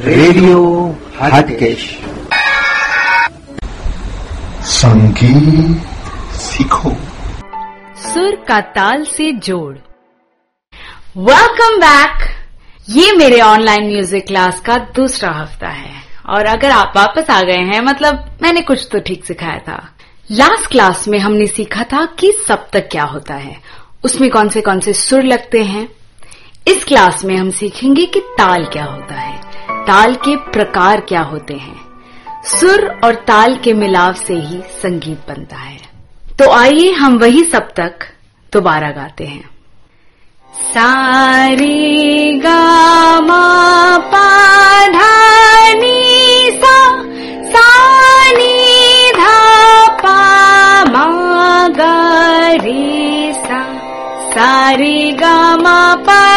Radio Hatkesh. संगीत सीखो। सुर का ताल से जोड़। वेलकम बैक ये मेरे ऑनलाइन म्यूज़िक क्लास का दूसरा हफ़्ता है। और अगर आप वापस आ गए हैं मतलब मैंने कुछ तो ठीक सिखाया था। लास्ट क्लास में हमने सीखा था कि सप्तक क्या होता है। उसमें कौन से कौन से सुर लगते हैं। इस क्लास में हम सीखेंगे कि ताल क्या होता है। ताल के प्रकार क्या होते हैं? सुर और ताल के मिलाव से ही संगीत बनता है। तो आइए हम वही सप्तक दोबारा गाते हैं। सारे गा मा सा सा नी धा पा मा सा। सारे गा पा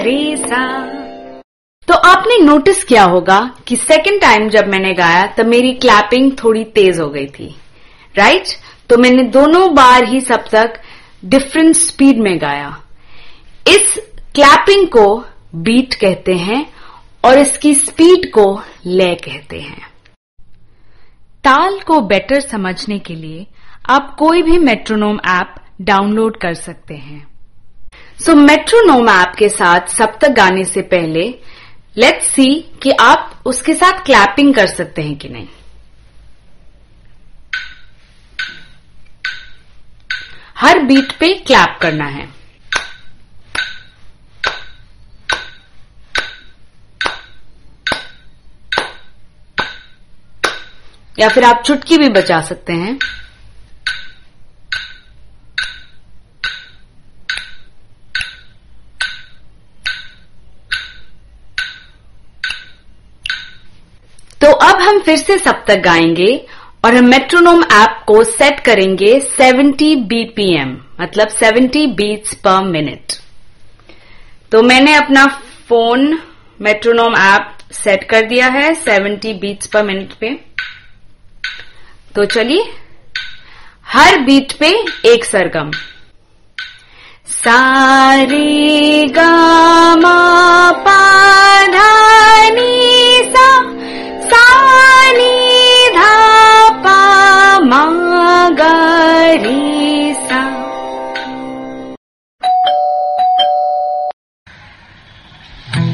गा रे सा तो आपने नोटिस किया होगा कि सेकंड टाइम जब मैंने गाया तब मेरी क्लैपिंग थोड़ी तेज हो गई थी। Right right? तो मैंने दोनों बार ही सब तक डिफरेंट स्पीड में गाया। इस क्लैपिंग को बीट कहते हैं और इसकी स्पीड को लय कहते हैं। ताल को बेटर समझने के लिए आप कोई भी मेट्रोनोम ऐप डाउनलोड कर सकते हैं। सो मेट्रोनोम ऐप के साथ सप्तक गाने से पहले लेट्स सी कि आप उसके साथ क्लैपिंग कर सकते हैं कि नहीं। हर बीट पे क्लैप करना है। या फिर आप चुटकी भी बचा सकते हैं। हम फिर से सप्तक गाएँगे और हम मेट्रोनोम ऐप को सेट करेंगे 70 बीपीएम मतलब 70 बीट्स पर मिनट तो मैंने अपना फ़ोन मेट्रोनोम ऐप सेट कर दिया है 70 बीट्स पर मिनट पे। तो चलिए, हर बीट पे एक सरगम। सारे गामा पा धा सा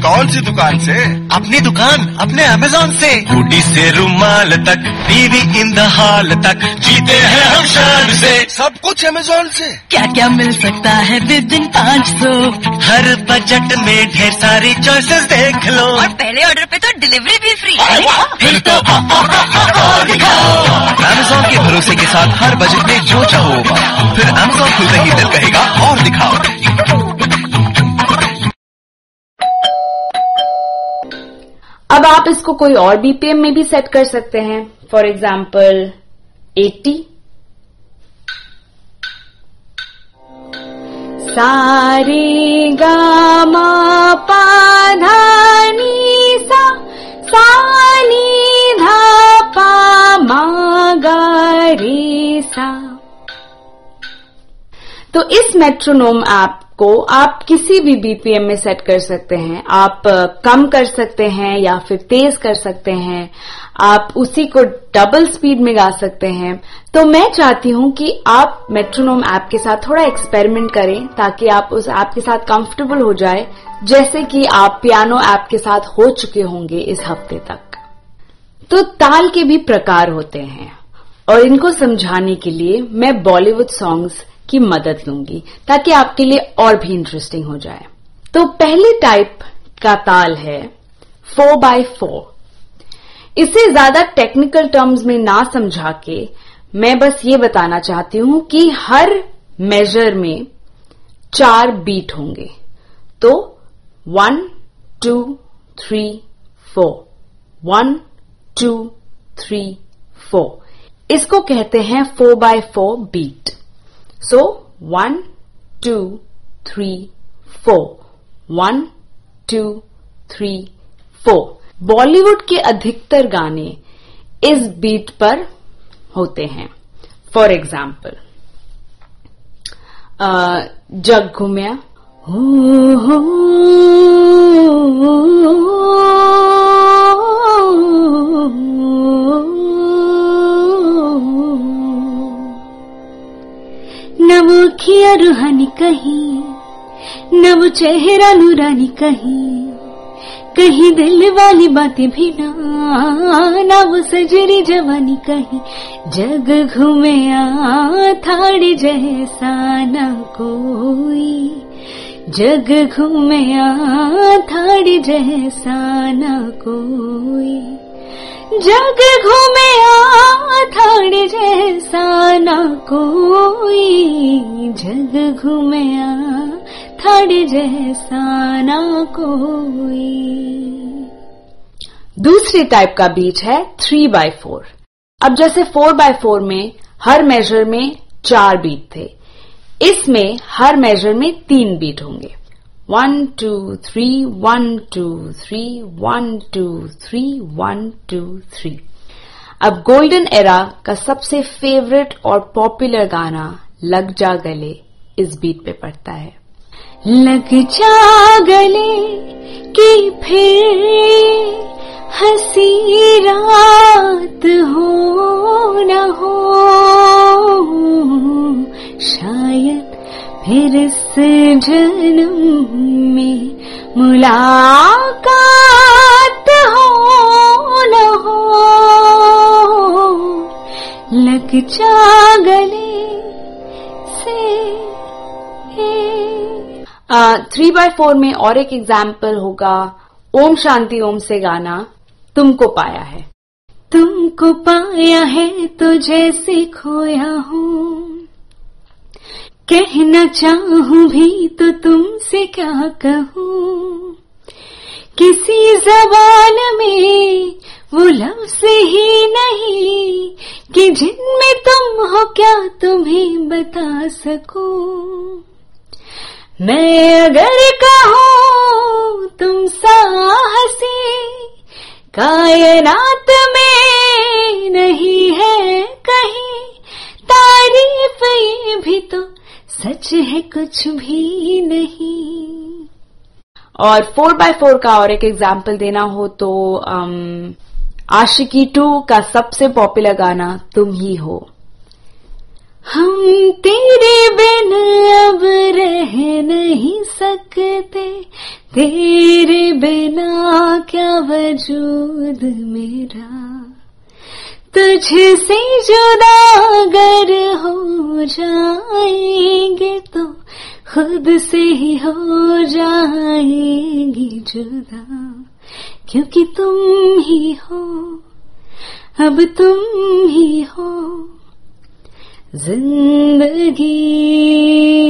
कौन सी दुकान से? अपनी दुकान अपने अमेजोन से। हुडी से रुमाल तक टीवी इन द हॉल तक जीते हैं हम शान से। सब कुछ अमेजोन से। क्या क्या मिल सकता है विद इन पाँच सौ? हर बजट में ढेर सारी चॉइसेस देख लो। और पहले ऑर्डर पे तो डिलीवरी भी फ्री फिर तो अमेजोन के भरोसे के साथ हर बजट में जो चाहो फिर अमेजोन खुलते ही दिल कहेगा आप इसको कोई और बीपीएम में भी सेट कर सकते हैं. फॉर एग्ज़ाम्पल 80 सारे गामा पा सा सा धा पा मा सा. तो इस मेट्रोनोम ऐप को आप किसी भी बीपीएम में सेट कर सकते हैं। आप कम कर सकते हैं या फिर तेज कर सकते हैं। आप उसी को डबल स्पीड में गा सकते हैं। तो मैं चाहती हूँ कि आप मेट्रोनोम ऐप के साथ थोड़ा एक्सपेरिमेंट करें ताकि आप उस ऐप के साथ कंफर्टेबल हो जाए, जैसे कि आप पियानो ऐप के साथ हो चुके होंगे इस हफ़्ते तक। तो ताल के भी प्रकार होते हैं। और इनको समझाने के लिए मैं बॉलीवुड सॉन्ग्स की मदद लूँगी, ताकि आपके लिए और भी इंटरेस्टिंग हो जाए। तो पहले टाइप का ताल है फोर बाय फोर इसे ज़्यादा टेक्निकल टर्म्स में ना समझा के मैं बस ये बताना चाहती हूँ कि हर मेजर में चार बीट होंगे। तो one two three four one two three four इसको कहते हैं four by four beat so one two three four one two three four Bollywood के अधिकतर गाने इस बीट पर होते हैं. फॉर एग्ज़ाम्पल जग घुमिया कहीं नव चेहरा नूरानी कहीं कहीं दिल वाली बातें भी ना वो सजरी जवानी कहीं जग घूमे आ थाड़ी जैसा ना कोई जग घूमे थाड़ी जैसा ना कोई जग घूमे आ थाड़ी जैसा ना कोई जग घूमे आ थाड़ी जैसा ना कोई दूसरी टाइप का बीट है थ्री बाय फोर अब जैसे फोर बाय फोर में हर मेजर में चार बीट थे, इसमें हर मेजर में तीन बीट होंगे। One two three one two three one two three one two three अब गोल्डन एरा का सबसे फेवरेट और पॉपुलर गाना लग जा गले इस बीट पे पड़ता है। लग जा गले कि फिर हँसी रात हो न हो, शायद फिर इस जन्म में मुलाकात हो न हो लग जा गले से थ्री बाय फोर में और एक एग्ज़ाम्पल होगा। ओम शांति, ओम से गाना। तुमको पाया है। तुमको पाया है तो जैसे खोया हूँ। कहना चाहूँ भी तो तुमसे क्या कहूँ? किसी जबान में वो लफ्ज ही नहीं कि जिनमें तुम हो क्या तुम्हें बता सकूँ? मैं अगर कहूँ तुम साहसी कायनात में नहीं है कहीं, तारीफ़ ये भी तो सच है कुछ भी नहीं। और फोर बाय फोर का और एक एग्ज़ाम्पल देना हो तो um, आशिकी टू का सबसे पॉपुलर गाना तुम ही हो। हम तेरे बिन अब रह नहीं सकते। तेरे बिना क्या वजूद मेरा? तुझसे जुदा अगर हो जाएँगे तो खुद से ही हो जाएँगी जुदा। क्योंकि तुम ही हो, अब तुम ही हो। ज़िंदगी,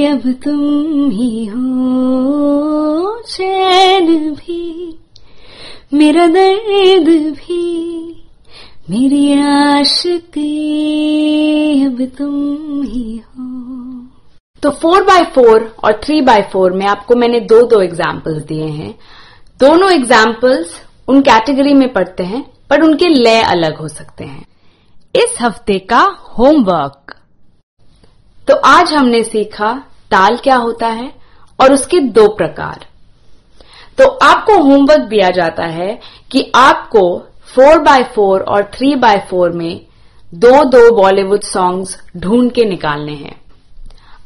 अब तुम ही हो। चैन भी, मेरा दर्द भी मेरी आशिकी अब तुम ही हो। तो फोर बाय फोर और थ्री बाय फोर में आपको मैंने दो दो एग्जाम्पल्स दिए हैं। दोनों एग्जाम्पल्स उन कैटेगरी में पढ़ते हैं, पर उनके लय अलग हो सकते हैं। इस हफ़्ते का होमवर्क तो आज हमने सीखा ताल क्या होता है और उसके दो प्रकार। तो आपको होमवर्क दिया जाता है कि आपको फोर बाय फोर और थ्री बाय फोर में दो दो बॉलीवुड सॉन्ग्स ढूंढ के निकालने हैं।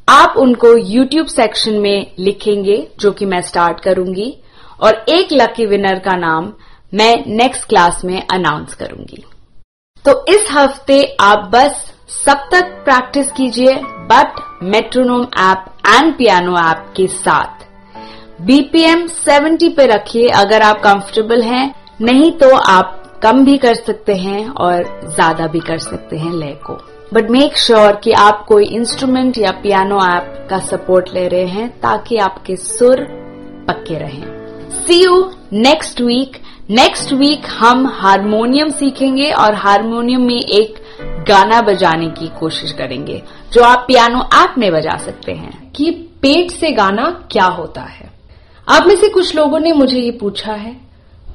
आप उनको यूट्यूब सेक्शन में लिखेंगे, जो कि मैं स्टार्ट करूँगी, और एक लकी विनर का नाम मैं नेक्स्ट क्लास में अनाउंस करूँगी। तो इस हफ़्ते आप बस सब तक प्रैक्टिस कीजिए but metronome app and piano app के साथ। बीपीएम 70 पे रखिए, अगर आप कंफर्टेबल हैं, नहीं तो आप कम भी कर सकते हैं और ज़्यादा भी कर सकते हैं लय को। बट मेक श्योर कि आप कोई इंस्ट्रूमेंट या पियानो ऐप का सपोर्ट ले रहे हैं ताकि आपके सुर पक्के रहें। See you next week next week हम हारमोनियम सीखेंगे और हारमोनियम में एक गाना बजाने की कोशिश करेंगे, जो आप पियानो ऐप में बजा सकते हैं कि पेट से गाना क्या होता है। आप में से कुछ लोगों ने मुझे ये पूछा है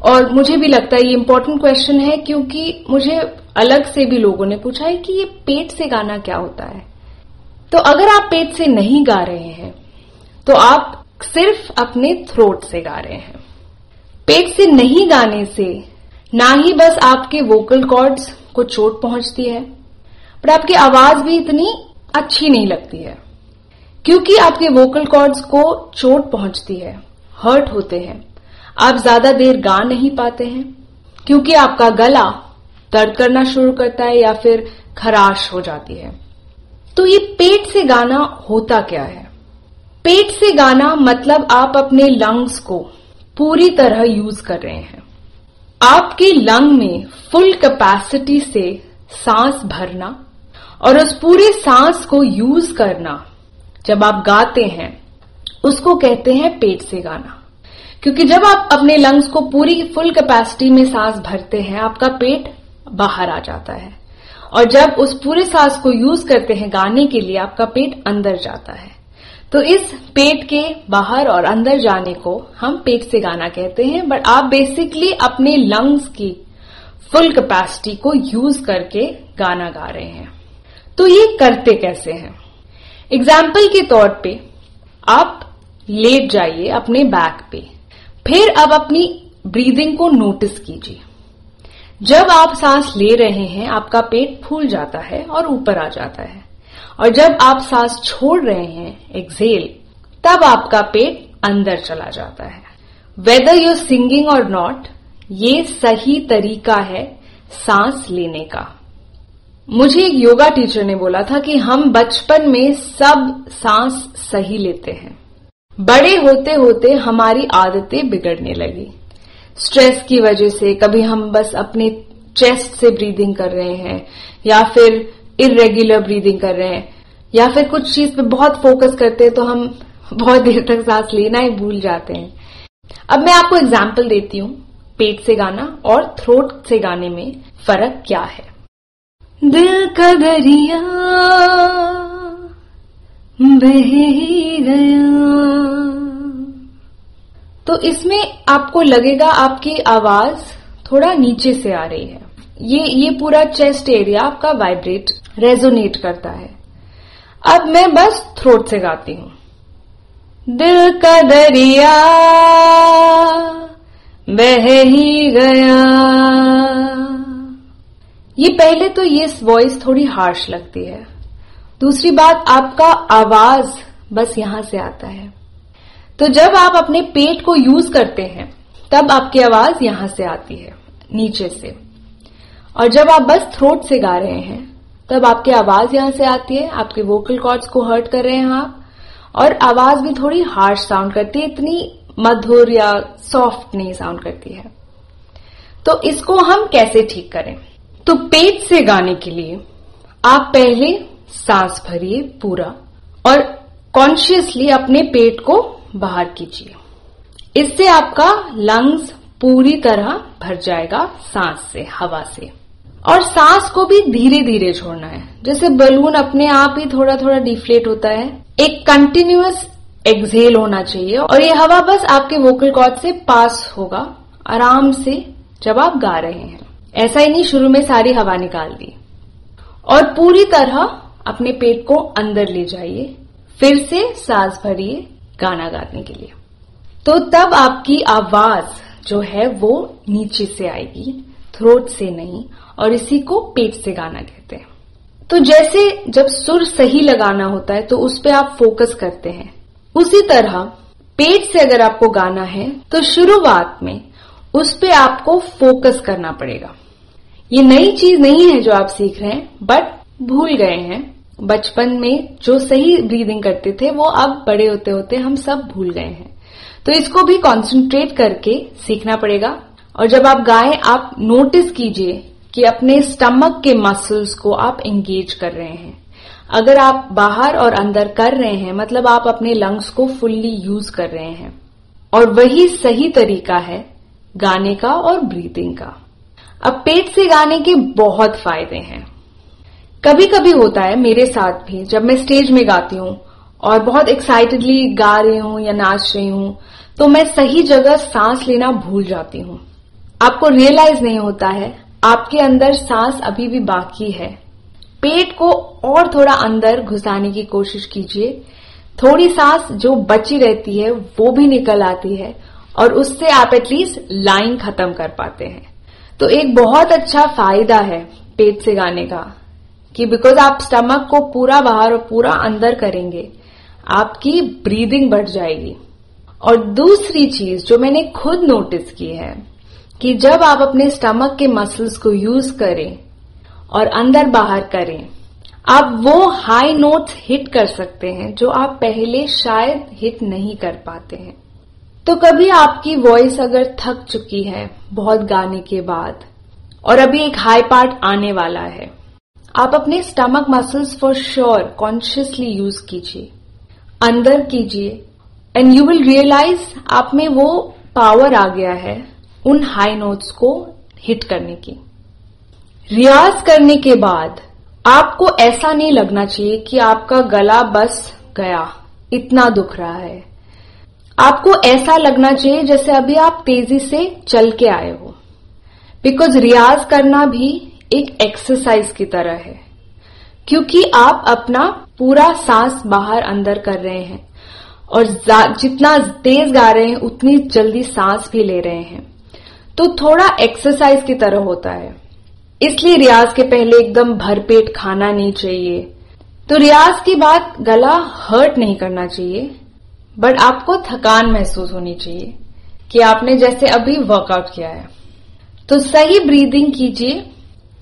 और मुझे भी लगता है ये इम्पोर्टेंट क्वेश्चन है क्योंकि मुझे अलग से भी लोगों ने पूछा है कि ये पेट से गाना क्या होता है। तो अगर आप पेट से नहीं गा रहे हैं तो आप सिर्फ़ अपने थ्रोट से गा रहे हैं। पेट से नहीं गाने से ना ही बस आपके वोकल कॉर्ड्स को चोट पहुँचती है, पर आपकी आवाज़ भी इतनी अच्छी नहीं लगती है, क्योंकि आपके वोकल कॉर्ड्स को चोट पहुँचती है हर्ट होते हैं। आप ज़्यादा देर गा नहीं पाते हैं? क्योंकि आपका गला दर्द करना शुरू करता है या फिर खराश हो जाती है। तो ये पेट से गाना होता क्या है? पेट से गाना मतलब आप अपने लंग्स को पूरी तरह यूज़ कर रहे हैं। आपके लंग में फुल कैपेसिटी से सांस भरना और उस पूरे सांस को यूज़ करना, जब आप गाते हैं, उसको कहते हैं पेट से गाना। क्योंकि जब आप अपने लंग्स को पूरी फुल कैपेसिटी में सांस भरते हैं, आपका पेट बाहर आ जाता है। और जब उस पूरे सांस को यूज़ करते हैं गाने के लिए, आपका पेट अंदर जाता है। तो इस पेट के बाहर और अंदर जाने को हम पेट से गाना कहते हैं बट आप बेसिकली अपने लंग्स की फुल कैपेसिटी को यूज़ करके गाना गा रहे हैं। तो ये करते कैसे हैं? एग्ज़ाम्पल के तौर पे आप लेट जाइए अपने बैक पे। फिर अब अपनी ब्रीदिंग को नोटिस कीजिए। जब आप सांस ले रहे हैं, आपका पेट फूल जाता है और ऊपर आ जाता है। और जब आप सांस छोड़ रहे हैं एक्सेल तब आपका पेट अंदर चला जाता है। वेदर यू सिंगिंग और नॉट ये सही तरीका है सांस लेने का। मुझे एक योगा टीचर ने बोला था कि हम बचपन में सब सांस सही लेते हैं। बड़े होते होते हमारी आदतें बिगड़ने लगी। स्ट्रेस की वजह से कभी हम बस अपने चेस्ट से ब्रीदिंग कर रहे हैं, या फिर इरेग्युलर ब्रीदिंग कर रहे हैं, या फिर कुछ चीज़ पे बहुत फोकस करते हैं तो हम बहुत देर तक सांस लेना ही भूल जाते हैं। अब मैं आपको एग्ज़ाम्पल देती हूँ, पेट से गाना और थ्रोट से गाने में फ़र्क क्या है। दिल का दरिया बह ही गया। तो इसमें आपको लगेगा आपकी आवाज़ थोड़ा नीचे से आ रही है। ये ये पूरा चेस्ट एरिया आपका वाइब्रेट रेजोनेट करता है। अब मैं बस थ्रोट से गाती हूँ। दिल का दरिया बह ही गया। ये पहले तो ये वॉइस थोड़ी हार्श लगती है। दूसरी बात, आपका आवाज़ बस यहाँ से आता है। तो जब आप अपने पेट को यूज़ करते हैं, तब आपकी आवाज़ यहाँ से आती है, नीचे से। और जब आप बस थ्रोट से गा रहे हैं, तब आपकी आवाज़ यहाँ से आती है, आपके वोकल कॉर्ड्स को हर्ट कर रहे हैं आप, और आवाज़ भी थोड़ी हार्श साउंड करती है, इतनी मधुर या सॉफ्ट नहीं साउंड करती है। तो इसको हम कैसे ठीक करें? तो पेट से गाने के लिए आप पहले सांस भरिए पूरा और कॉन्शियसली अपने पेट को बाहर कीजिए। इससे आपका लंग्स पूरी तरह भर जाएगा सांस से, हवा से। और सांस को भी धीरे धीरे छोड़ना है। जैसे बलून अपने आप ही थोड़ा थोड़ा डिफ्लेट होता है, एक कंटिन्यूअस एक्सहेल होना चाहिए और ये हवा बस आपके वोकल कॉर्ड से पास होगा आराम से जब आप गा रहे हैं। ऐसा ही नहीं, शुरू में सारी हवा निकाल दी। और पूरी तरह अपने पेट को अंदर ले जाइए, फिर से सांस भरिए गाना गाने के लिए। तो तब आपकी आवाज़ जो है वो नीचे से आएगी, थ्रोट से नहीं, और इसी को पेट से गाना कहते हैं। तो जैसे जब सुर सही लगाना होता है तो उस पर आप फोकस करते हैं। उसी तरह पेट से अगर आपको गाना है तो शुरुआत में उस पर आपको फोकस करना पड़ेगा। ये नई चीज़ नहीं है जो आप सीख रहे हैं, बट भूल गए हैं। बचपन में जो सही ब्रीदिंग करते थे, वो अब बड़े होते होते हम सब भूल गए हैं। तो इसको भी कंसंट्रेट करके सीखना पड़ेगा। और जब आप गाएँ, आप नोटिस कीजिए कि अपने स्टमक के मसल्स को आप एंगेज कर रहे हैं। अगर आप बाहर और अंदर कर रहे हैं मतलब आप अपने लंग्स को फुल्ली यूज़ कर रहे हैं। और वही सही तरीका है गाने का और ब्रीदिंग का। अब पेट से गाने के बहुत फ़ायदे हैं। कभी कभी होता है मेरे साथ भी, जब मैं स्टेज में गाती हूँ और बहुत एक्साइटेडली गा रही हूँ या नाच रही हूँ तो मैं सही जगह सांस लेना भूल जाती हूँ। आपको रियलाइज़ नहीं होता है, आपके अंदर सांस अभी भी बाकी है। पेट को और थोड़ा अंदर घुसाने की कोशिश कीजिए। थोड़ी सांस जो बची रहती है, वो भी निकल आती है और उससे आप एटलीस्ट लाइन खत्म कर पाते हैं। तो एक बहुत अच्छा फ़ायदा है पेट से गाने का। कि बिकॉज़ आप स्टमक को पूरा बाहर और पूरा अंदर करेंगे, आपकी ब्रीदिंग बढ़ जाएगी। और दूसरी चीज़ जो मैंने खुद नोटिस की है, कि जब आप अपने स्टमक के मसल्स को यूज़ करें और अंदर बाहर करें, आप वो हाई नोट्स हिट कर सकते हैं जो आप पहले शायद हिट नहीं कर पाते हैं। तो कभी आपकी वॉइस अगर थक चुकी है बहुत गाने के बाद, और अभी एक हाई पार्ट आने वाला है आप अपने stomach muscles for sure consciously use कीजिए। अंदर कीजिए। एंड यू विल रियलाइज़ आप में वो पावर आ गया है उन हाई नोट्स को हिट करने की। रियाज करने के बाद आपको ऐसा नहीं लगना चाहिए कि आपका गला बस गया, इतना दुख रहा है। आपको ऐसा लगना चाहिए जैसे अभी आप तेज़ी से चल के आए हो। बिकॉज़ रियाज करना भी एक एक्सरसाइज की तरह है। क्योंकि आप अपना पूरा सांस बाहर अंदर कर रहे हैं और जितना तेज गा रहे हैं, उतनी जल्दी सांस भी ले रहे हैं। तो थोड़ा एक्सरसाइज की तरह होता है। इसलिए रियाज के पहले एकदम भरपेट खाना नहीं चाहिए। तो रियाज की बात गला हर्ट नहीं करना चाहिए बट आपको थकान महसूस होनी चाहिए कि आपने जैसे अभी वर्कआउट किया है। तो सही ब्रीदिंग कीजिए।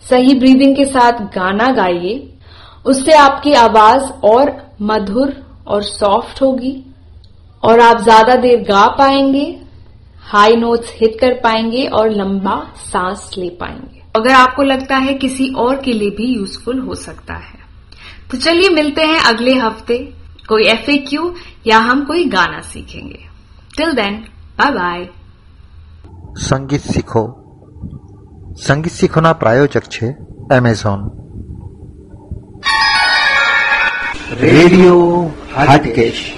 सही ब्रीदिंग के साथ गाना गाइए। उससे आपकी आवाज़ और मधुर और सॉफ्ट होगी और आप ज़्यादा देर गा पाएँगे हाई नोट्स हिट कर पाएँगे और लंबा सांस ले पाएँगे। अगर आपको लगता है किसी और के लिए भी यूजफुल हो सकता है। तो चलिए मिलते हैं अगले हफ़्ते। कोई एफएक्यू या हम कोई गाना सीखेंगे। टिल देन बाय बाय संगीत सीखो। સંગીત શીખોના પ્રાયોજક છે એમેઝોન રેડિયો હાટકેશ.